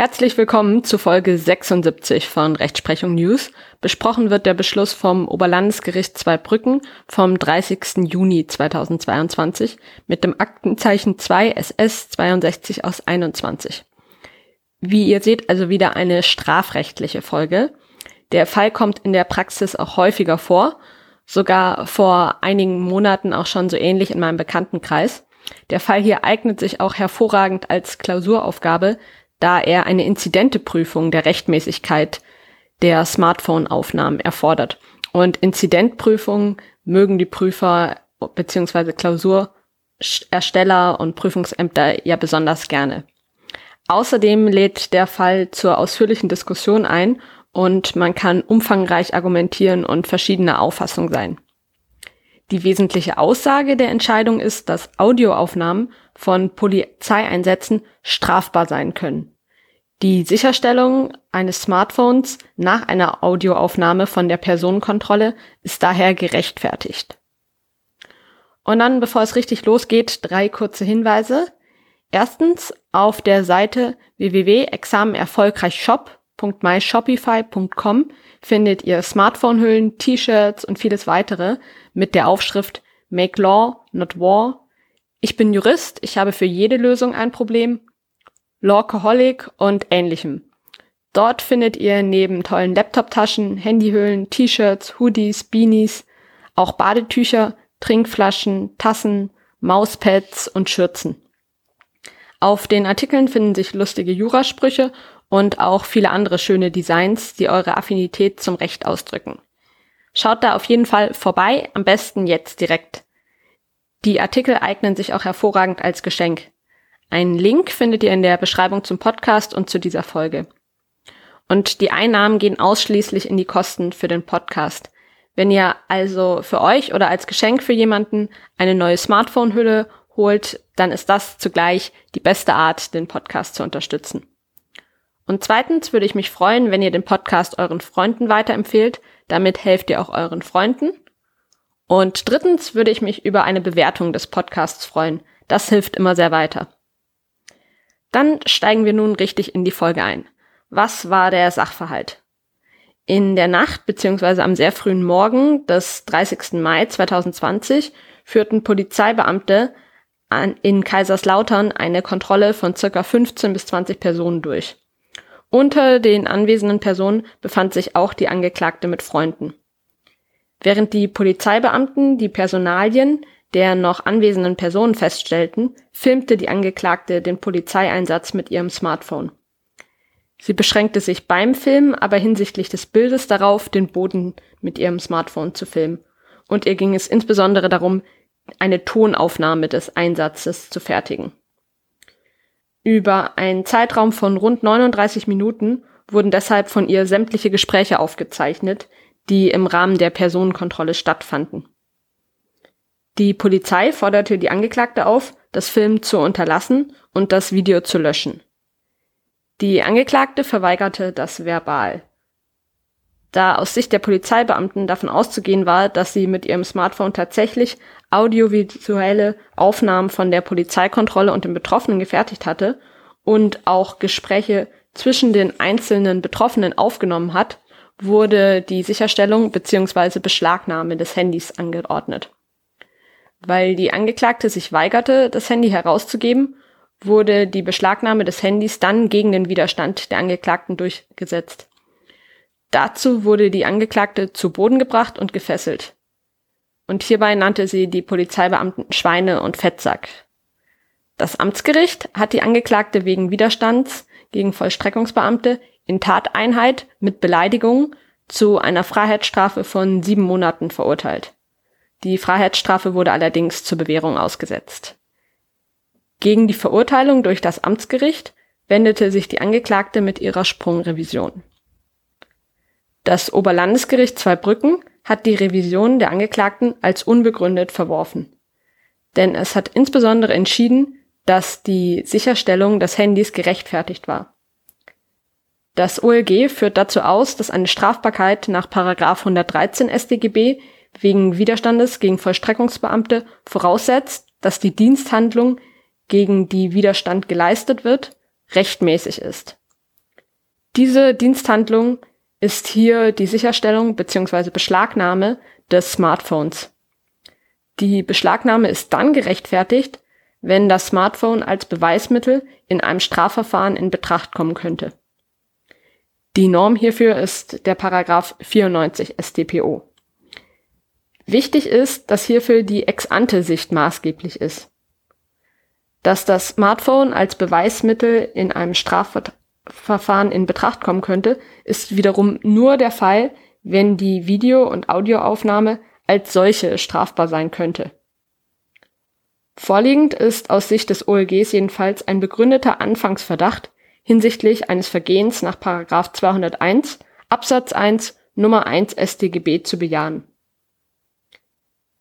Herzlich willkommen zu Folge 76 von Rechtsprechung News. Besprochen wird der Beschluss vom Oberlandesgericht Zweibrücken vom 30. Juni 2022 mit dem Aktenzeichen 2 SS 62 aus 21. Wie ihr seht, also wieder eine strafrechtliche Folge. Der Fall kommt in der Praxis auch häufiger vor, sogar vor einigen Monaten auch schon so ähnlich in meinem Bekanntenkreis. Der Fall hier eignet sich auch hervorragend als Klausuraufgabe, da er eine Inzidenteprüfung der Rechtmäßigkeit der Smartphone-Aufnahmen erfordert. Und Inzidentprüfungen mögen die Prüfer bzw. Klausurersteller und Prüfungsämter ja besonders gerne. Außerdem lädt der Fall zur ausführlichen Diskussion ein und man kann umfangreich argumentieren und verschiedener Auffassung sein. Die wesentliche Aussage der Entscheidung ist, dass Audioaufnahmen von Polizeieinsätzen strafbar sein können. Die Sicherstellung eines Smartphones nach einer Audioaufnahme von der Personenkontrolle ist daher gerechtfertigt. Und dann, bevor es richtig losgeht, drei kurze Hinweise. Erstens, auf der Seite www.examenerfolgreichshop.myshopify.com findet ihr Smartphone-Hüllen, T-Shirts und vieles weitere mit der Aufschrift Make Law, not War. Ich bin Jurist, ich habe für jede Lösung ein Problem. Lawcoholic und ähnlichem. Dort findet ihr neben tollen Laptoptaschen, Handyhüllen, T-Shirts, Hoodies, Beanies, auch Badetücher, Trinkflaschen, Tassen, Mauspads und Schürzen. Auf den Artikeln finden sich lustige Jurasprüche und auch viele andere schöne Designs, die eure Affinität zum Recht ausdrücken. Schaut da auf jeden Fall vorbei, am besten jetzt direkt. Die Artikel eignen sich auch hervorragend als Geschenk. Einen Link findet ihr in der Beschreibung zum Podcast und zu dieser Folge. Und die Einnahmen gehen ausschließlich in die Kosten für den Podcast. Wenn ihr also für euch oder als Geschenk für jemanden eine neue Smartphone-Hülle holt, dann ist das zugleich die beste Art, den Podcast zu unterstützen. Und zweitens würde ich mich freuen, wenn ihr den Podcast euren Freunden weiterempfehlt. Damit helft ihr auch euren Freunden. Und drittens würde ich mich über eine Bewertung des Podcasts freuen. Das hilft immer sehr weiter. Dann steigen wir nun richtig in die Folge ein. Was war der Sachverhalt? In der Nacht bzw. am sehr frühen Morgen des 30. Mai 2020 führten Polizeibeamte an, in Kaiserslautern eine Kontrolle von circa 15 bis 20 Personen durch. Unter den anwesenden Personen befand sich auch die Angeklagte mit Freunden. Während die Polizeibeamten die Personalien der noch anwesenden Personen feststellten, filmte die Angeklagte den Polizeieinsatz mit ihrem Smartphone. Sie beschränkte sich beim Filmen aber hinsichtlich des Bildes darauf, den Boden mit ihrem Smartphone zu filmen. Und ihr ging es insbesondere darum, eine Tonaufnahme des Einsatzes zu fertigen. Über einen Zeitraum von rund 39 Minuten wurden deshalb von ihr sämtliche Gespräche aufgezeichnet, die im Rahmen der Personenkontrolle stattfanden. Die Polizei forderte die Angeklagte auf, das Film zu unterlassen und das Video zu löschen. Die Angeklagte verweigerte das verbal. Da aus Sicht der Polizeibeamten davon auszugehen war, dass sie mit ihrem Smartphone tatsächlich audiovisuelle Aufnahmen von der Polizeikontrolle und den Betroffenen gefertigt hatte und auch Gespräche zwischen den einzelnen Betroffenen aufgenommen hat, wurde die Sicherstellung bzw. Beschlagnahme des Handys angeordnet. Weil die Angeklagte sich weigerte, das Handy herauszugeben, wurde die Beschlagnahme des Handys dann gegen den Widerstand der Angeklagten durchgesetzt. Dazu wurde die Angeklagte zu Boden gebracht und gefesselt. Und hierbei nannte sie die Polizeibeamten Schweine und Fettsack. Das Amtsgericht hat die Angeklagte wegen Widerstands gegen Vollstreckungsbeamte in Tateinheit mit Beleidigung zu einer Freiheitsstrafe von sieben Monaten verurteilt. Die Freiheitsstrafe wurde allerdings zur Bewährung ausgesetzt. Gegen die Verurteilung durch das Amtsgericht wendete sich die Angeklagte mit ihrer Sprungrevision. Das Oberlandesgericht Zweibrücken hat die Revision der Angeklagten als unbegründet verworfen. Denn es hat insbesondere entschieden, dass die Sicherstellung des Handys gerechtfertigt war. Das OLG führt dazu aus, dass eine Strafbarkeit nach 113 StGB wegen Widerstandes gegen Vollstreckungsbeamte voraussetzt, dass die Diensthandlung, gegen die Widerstand geleistet wird, rechtmäßig ist. Diese Diensthandlung ist hier die Sicherstellung bzw. Beschlagnahme des Smartphones. Die Beschlagnahme ist dann gerechtfertigt, wenn das Smartphone als Beweismittel in einem Strafverfahren in Betracht kommen könnte. Die Norm hierfür ist der Paragraph 94 StPO. Wichtig ist, dass hierfür die Ex-ante-Sicht maßgeblich ist. Dass das Smartphone als Beweismittel in einem Strafverfahren in Betracht kommen könnte, ist wiederum nur der Fall, wenn die Video- und Audioaufnahme als solche strafbar sein könnte. Vorliegend ist aus Sicht des OLGs jedenfalls ein begründeter Anfangsverdacht hinsichtlich eines Vergehens nach 201 Absatz 1 Nummer 1 StGB zu bejahen.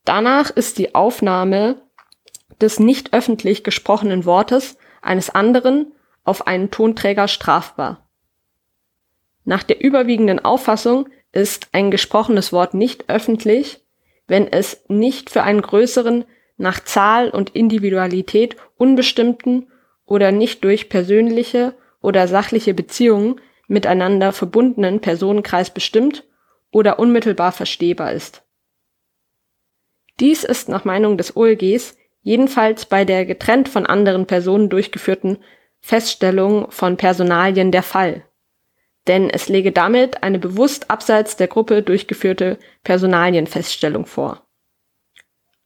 Danach ist die Aufnahme des nicht öffentlich gesprochenen Wortes eines anderen auf einen Tonträger strafbar. Nach der überwiegenden Auffassung ist ein gesprochenes Wort nicht öffentlich, wenn es nicht für einen größeren nach Zahl und Individualität unbestimmten oder nicht durch persönliche oder sachliche Beziehungen miteinander verbundenen Personenkreis bestimmt oder unmittelbar verstehbar ist. Dies ist nach Meinung des OLGs jedenfalls bei der getrennt von anderen Personen durchgeführten Feststellung von Personalien der Fall. Denn es lege damit eine bewusst abseits der Gruppe durchgeführte Personalienfeststellung vor.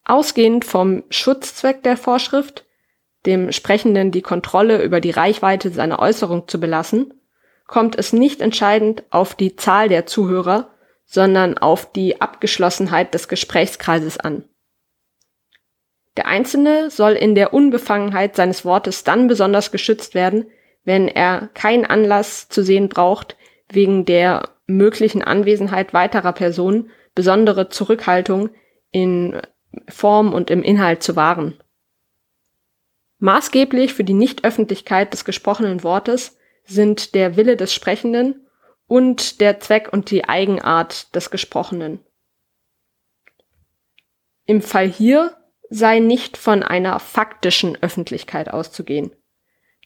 Ausgehend vom Schutzzweck der Vorschrift, dem Sprechenden die Kontrolle über die Reichweite seiner Äußerung zu belassen, kommt es nicht entscheidend auf die Zahl der Zuhörer, sondern auf die Abgeschlossenheit des Gesprächskreises an. Der Einzelne soll in der Unbefangenheit seines Wortes dann besonders geschützt werden, wenn er keinen Anlass zu sehen braucht, wegen der möglichen Anwesenheit weiterer Personen besondere Zurückhaltung in Form und im Inhalt zu wahren. Maßgeblich für die Nichtöffentlichkeit des gesprochenen Wortes sind der Wille des Sprechenden und der Zweck und die Eigenart des Gesprochenen. Im Fall hier sei nicht von einer faktischen Öffentlichkeit auszugehen.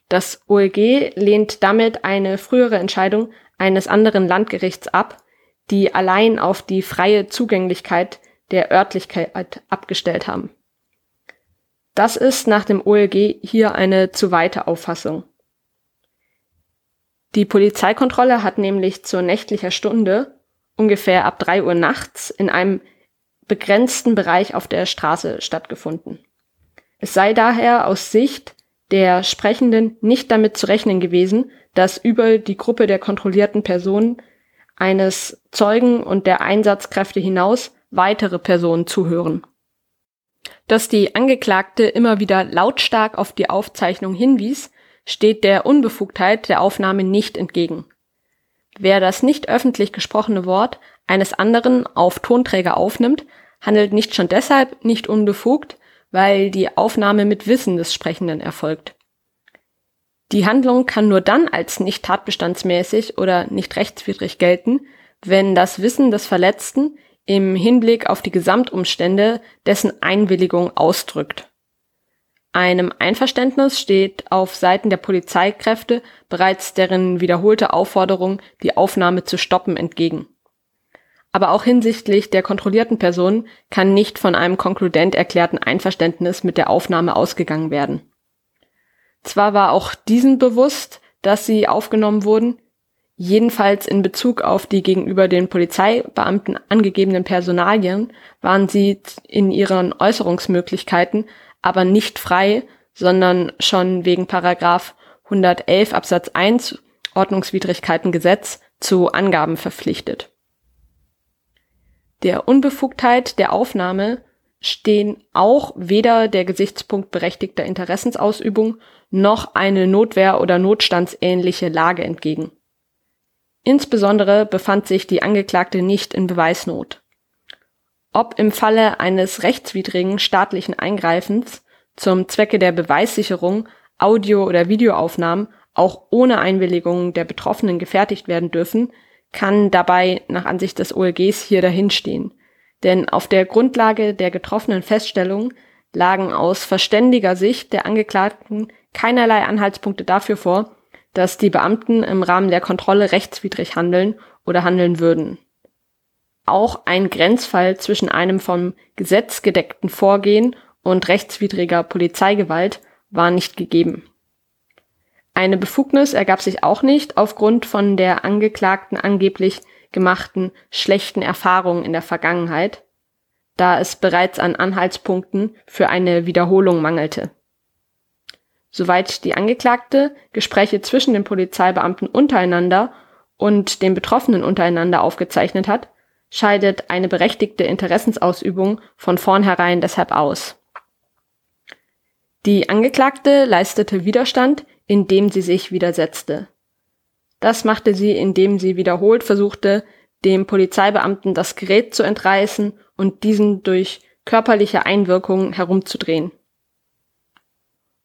Das OLG lehnt damit eine frühere Entscheidung eines anderen Landgerichts ab, die allein auf die freie Zugänglichkeit der Örtlichkeit abgestellt haben. Das ist nach dem OLG hier eine zu weite Auffassung. Die Polizeikontrolle hat nämlich zur nächtlicher Stunde ungefähr ab drei Uhr nachts in einem begrenzten Bereich auf der Straße stattgefunden. Es sei daher aus Sicht der Sprechenden nicht damit zu rechnen gewesen, dass über die Gruppe der kontrollierten Personen eines Zeugen und der Einsatzkräfte hinaus weitere Personen zuhören. Dass die Angeklagte immer wieder lautstark auf die Aufzeichnung hinwies, steht der Unbefugtheit der Aufnahme nicht entgegen. Wer das nicht öffentlich gesprochene Wort eines anderen auf Tonträger aufnimmt, handelt nicht schon deshalb nicht unbefugt, weil die Aufnahme mit Wissen des Sprechenden erfolgt. Die Handlung kann nur dann als nicht tatbestandsmäßig oder nicht rechtswidrig gelten, wenn das Wissen des Verletzten im Hinblick auf die Gesamtumstände dessen Einwilligung ausdrückt. Einem Einverständnis steht auf Seiten der Polizeikräfte bereits deren wiederholte Aufforderung, die Aufnahme zu stoppen, entgegen. Aber auch hinsichtlich der kontrollierten Personen kann nicht von einem konkludent erklärten Einverständnis mit der Aufnahme ausgegangen werden. Zwar war auch diesen bewusst, dass sie aufgenommen wurden, Jedenfalls in Bezug auf die gegenüber den Polizeibeamten angegebenen Personalien waren sie in ihren Äußerungsmöglichkeiten aber nicht frei, sondern schon wegen Paragraph 111 Absatz 1 Ordnungswidrigkeitengesetz zu Angaben verpflichtet. Der Unbefugtheit der Aufnahme stehen auch weder der Gesichtspunkt berechtigter Interessensausübung noch eine Notwehr- oder notstandsähnliche Lage entgegen. Insbesondere befand sich die Angeklagte nicht in Beweisnot. Ob im Falle eines rechtswidrigen staatlichen Eingreifens zum Zwecke der Beweissicherung Audio- oder Videoaufnahmen auch ohne Einwilligung der Betroffenen gefertigt werden dürfen, kann dabei nach Ansicht des OLGs hier dahinstehen. Denn auf der Grundlage der getroffenen Feststellungen lagen aus verständiger Sicht der Angeklagten keinerlei Anhaltspunkte dafür vor, dass die Beamten im Rahmen der Kontrolle rechtswidrig handeln oder handeln würden. Auch ein Grenzfall zwischen einem vom Gesetz gedeckten Vorgehen und rechtswidriger Polizeigewalt war nicht gegeben. Eine Befugnis ergab sich auch nicht aufgrund von der Angeklagten angeblich gemachten schlechten Erfahrungen in der Vergangenheit, da es bereits an Anhaltspunkten für eine Wiederholung mangelte. Soweit die Angeklagte Gespräche zwischen den Polizeibeamten untereinander und den Betroffenen untereinander aufgezeichnet hat, scheidet eine berechtigte Interessensausübung von vornherein deshalb aus. Die Angeklagte leistete Widerstand, indem sie sich widersetzte. Das machte sie, indem sie wiederholt versuchte, dem Polizeibeamten das Gerät zu entreißen und diesen durch körperliche Einwirkung herumzudrehen.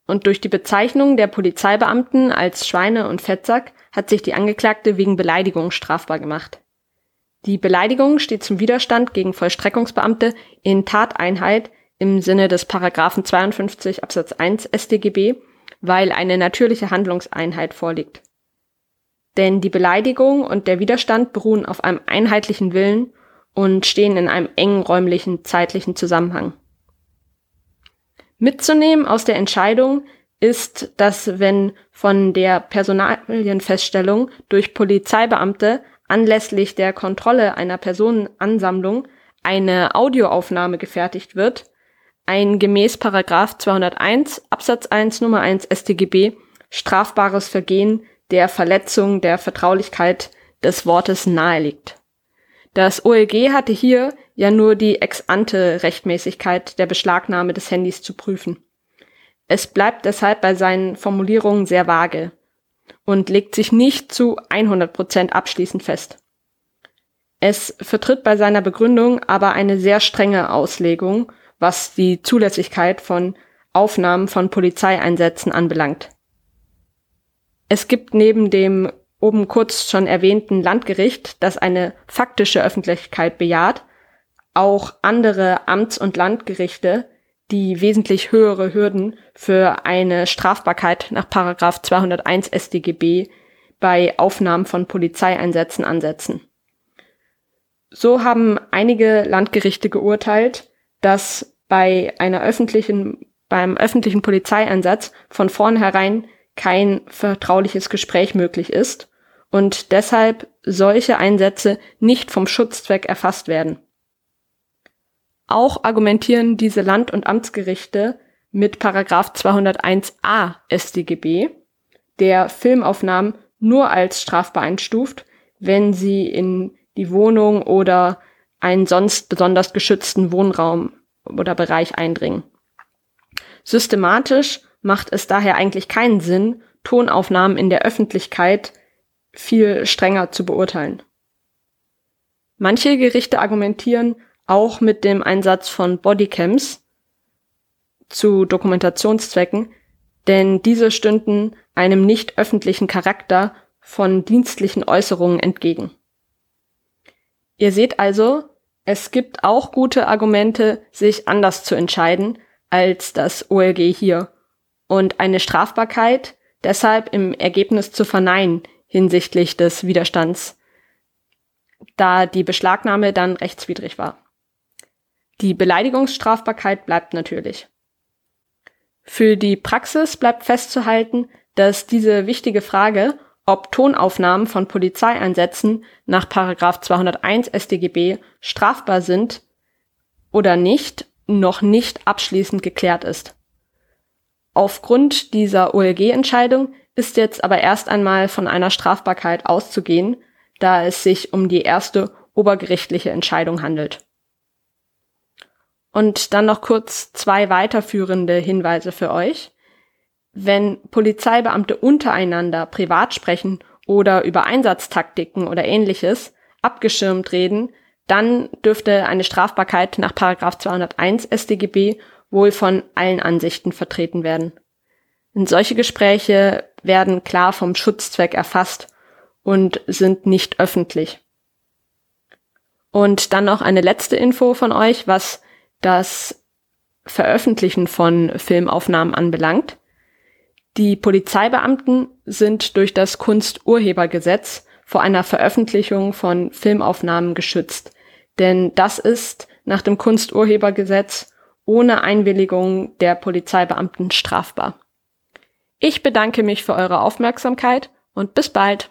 Und durch die Bezeichnung der Polizeibeamten als Schweine und Fettsack hat sich die Angeklagte wegen Beleidigung strafbar gemacht. Die Beleidigung steht zum Widerstand gegen Vollstreckungsbeamte in Tateinheit im Sinne des Paragraphen 52 Absatz 1 StGB, weil eine natürliche Handlungseinheit vorliegt. Denn die Beleidigung und der Widerstand beruhen auf einem einheitlichen Willen und stehen in einem engen räumlichen, zeitlichen Zusammenhang. Mitzunehmen aus der Entscheidung ist, dass wenn von der Personalienfeststellung durch Polizeibeamte anlässlich der Kontrolle einer Personenansammlung eine Audioaufnahme gefertigt wird, ein gemäß Paragraph 201 Absatz 1 Nummer 1 StGB strafbares Vergehen der Verletzung der Vertraulichkeit des Wortes naheliegt. Das OLG hatte hier ja nur die Ex-ante-Rechtmäßigkeit der Beschlagnahme des Handys zu prüfen. Es bleibt deshalb bei seinen Formulierungen sehr vage und legt sich nicht zu 100 Prozent abschließend fest. Es vertritt bei seiner Begründung aber eine sehr strenge Auslegung, was die Zulässigkeit von Aufnahmen von Polizeieinsätzen anbelangt. Es gibt neben dem oben kurz schon erwähnten Landgericht, das eine faktische Öffentlichkeit bejaht, auch andere Amts- und Landgerichte, die wesentlich höhere Hürden für eine Strafbarkeit nach Paragraph 201 StGB bei Aufnahmen von Polizeieinsätzen ansetzen. So haben einige Landgerichte geurteilt, dass bei einer öffentlichen, beim öffentlichen Polizeieinsatz von vornherein kein vertrauliches Gespräch möglich ist und deshalb solche Einsätze nicht vom Schutzzweck erfasst werden. Auch argumentieren diese Land- und Amtsgerichte mit Paragraph 201a StGB, der Filmaufnahmen nur als strafbar einstuft, wenn sie in die Wohnung oder einen sonst besonders geschützten Wohnraum oder Bereich eindringen. Systematisch macht es daher eigentlich keinen Sinn, Tonaufnahmen in der Öffentlichkeit viel strenger zu beurteilen. Manche Gerichte argumentieren auch mit dem Einsatz von Bodycams zu Dokumentationszwecken, denn diese stünden einem nicht öffentlichen Charakter von dienstlichen Äußerungen entgegen. Ihr seht also, es gibt auch gute Argumente, sich anders zu entscheiden als das OLG hier und eine Strafbarkeit deshalb im Ergebnis zu verneinen hinsichtlich des Widerstands, da die Beschlagnahme dann rechtswidrig war. Die Beleidigungsstrafbarkeit bleibt natürlich. Für die Praxis bleibt festzuhalten, dass diese wichtige Frage, ob Tonaufnahmen von Polizeieinsätzen nach 201 StGB strafbar sind oder nicht, noch nicht abschließend geklärt ist. Aufgrund dieser OLG-Entscheidung ist jetzt aber erst einmal von einer Strafbarkeit auszugehen, da es sich um die erste obergerichtliche Entscheidung handelt. Und dann noch kurz zwei weiterführende Hinweise für euch. Wenn Polizeibeamte untereinander privat sprechen oder über Einsatztaktiken oder ähnliches abgeschirmt reden, dann dürfte eine Strafbarkeit nach 201 StGB wohl von allen Ansichten vertreten werden. Und solche Gespräche werden klar vom Schutzzweck erfasst und sind nicht öffentlich. Und dann noch eine letzte Info von euch, was das Veröffentlichen von Filmaufnahmen anbelangt. Die Polizeibeamten sind durch das Kunsturhebergesetz vor einer Veröffentlichung von Filmaufnahmen geschützt, denn das ist nach dem Kunsturhebergesetz ohne Einwilligung der Polizeibeamten strafbar. Ich bedanke mich für eure Aufmerksamkeit und bis bald.